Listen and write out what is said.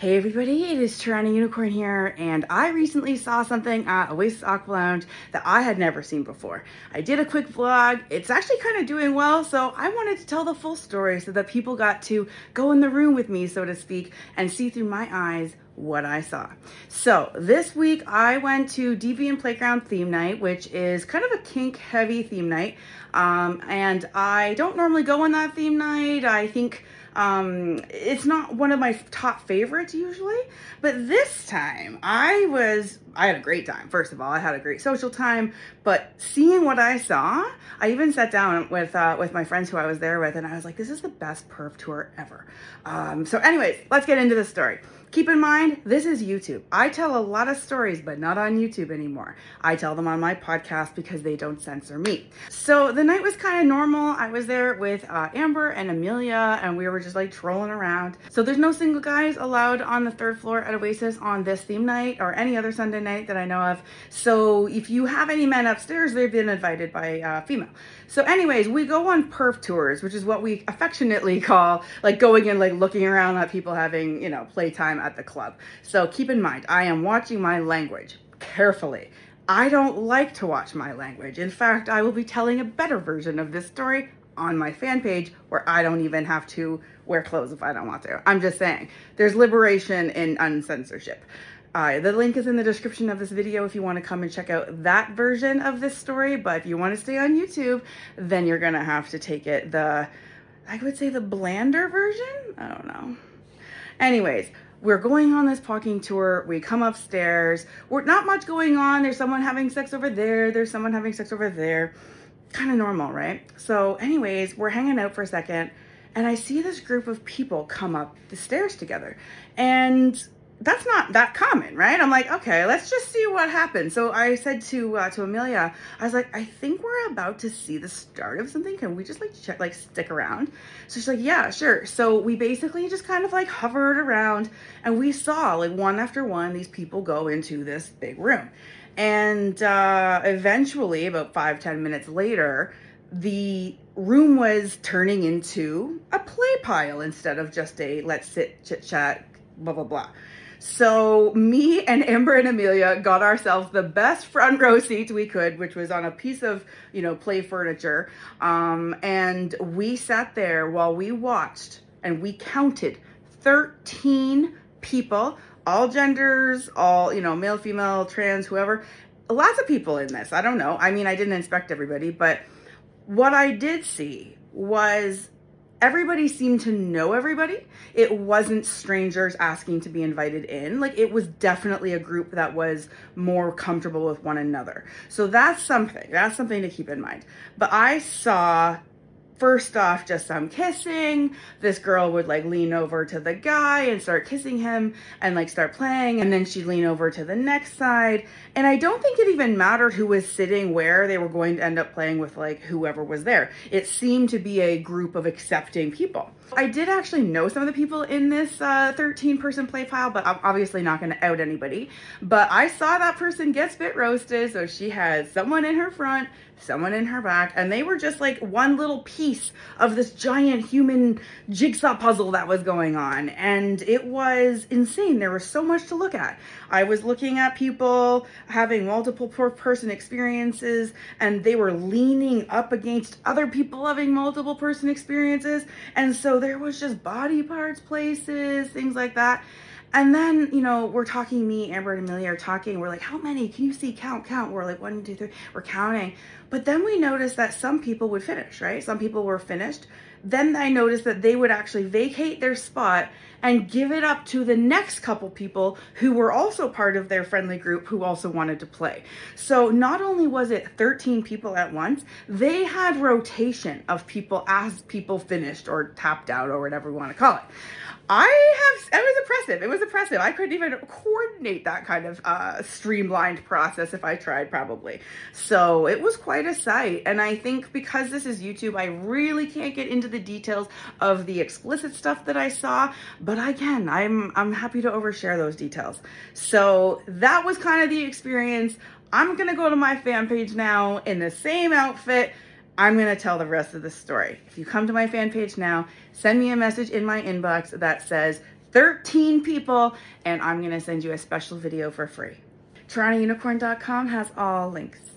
Hey everybody, it is Toronto Unicorn here, and I recently saw something at Oasis Aqua Lounge that I had never seen before. I did a quick vlog, it's actually kind of doing well, so I wanted to tell the full story so that people got to go in the room with me, so to speak, and see through my eyes what I saw. So this week I went to Deviant Playground theme night, which is kind of a kink heavy theme night. Um, and I don't normally go on that theme night. I think um, it's not one of my top favorites usually, but this time I was, I had a great time. First of all, I had a great social time, but seeing what I saw, I even sat down with, uh, with my friends who I was there with and I was like, this is the best perf tour ever. Um, so anyways, let's get into the story. Keep in mind, this is YouTube. I tell a lot of stories, but not on YouTube anymore. I tell them on my podcast because they don't censor me. So the night was kind of normal. I was there with uh, Amber and Amelia, and we were just like trolling around. So there's no single guys allowed on the third floor at Oasis on this theme night or any other Sunday night that I know of. So if you have any men upstairs, they've been invited by uh, female. So anyways, we go on perf tours, which is what we affectionately call like going and like looking around at people having, you know, playtime at the club. So keep in mind, I am watching my language carefully. I don't like to watch my language. In fact, I will be telling a better version of this story on my fan page where I don't even have to wear clothes if I don't want to. I'm just saying, there's liberation in uncensorship. Uh, the link is in the description of this video if you want to come and check out that version of this story. But if you want to stay on YouTube, then you're going to have to take it the, I would say the blander version. I don't know. Anyways, we're going on this parking tour. We come upstairs. We're not much going on. There's someone having sex over there. There's someone having sex over there. Kind of normal, right? So anyways, we're hanging out for a second and I see this group of people come up the stairs together. And that's not that common, right? I'm like, okay, let's just see what happens. So I said to uh, to Amelia, I was like, I think we're about to see the start of something. Can we just like check, like stick around? So she's like, yeah, sure. So we basically just kind of like hovered around, and we saw like one after one these people go into this big room, and uh, eventually, about five ten minutes later, the room was turning into a play pile instead of just a let's sit chit chat blah blah blah. So me and Amber and Amelia got ourselves the best front row seats we could, which was on a piece of, you know, play furniture. Um, and we sat there while we watched and we counted 13 people, all genders, all, you know, male, female, trans, whoever. Lots of people in this. I don't know. I mean, I didn't inspect everybody, but what I did see was everybody seemed to know everybody. It wasn't strangers asking to be invited in. Like it was definitely a group that was more comfortable with one another. So that's something. That's something to keep in mind. But I saw first off just some kissing. This girl would like lean over to the guy and start kissing him and like start playing and then she'd lean over to the next side. And i don't think it even mattered who was sitting where. They were going to end up playing with like whoever was there. It seemed to be a group of accepting people. I did actually know some of the people in this uh, 13 person play pile but i'm obviously not going to out anybody. But i saw that person get spit roasted so she had someone in her front someone in her back, and they were just like one little piece of this giant human jigsaw puzzle that was going on. And it was insane. There was so much to look at. I was looking at people having multiple person experiences, and they were leaning up against other people having multiple person experiences. And so there was just body parts places, things like that. And then, you know, we're talking, me, Amber, and Amelia are talking. We're like, how many? Can you see? Count, count. We're like, one, two, three. We're counting. But then we noticed that some people would finish, right? Some people were finished. Then I noticed that they would actually vacate their spot and give it up to the next couple people who were also part of their friendly group who also wanted to play. So not only was it 13 people at once, they had rotation of people as people finished or tapped out or whatever we want to call it. I have, it was impressive. It was impressive. I couldn't even coordinate that kind of uh, streamlined process if I tried probably. So it was quite a sight. And I think because this is YouTube, I really can't get into the details of the explicit stuff that I saw, but can, I'm, I'm happy to overshare those details. So that was kind of the experience. I'm to go to my fan page now in the same outfit I'm gonna tell the rest of the story. If you come to my fan page now, send me a message in my inbox that says 13 people, and I'm gonna send you a special video for free. TorontoUnicorn.com has all links.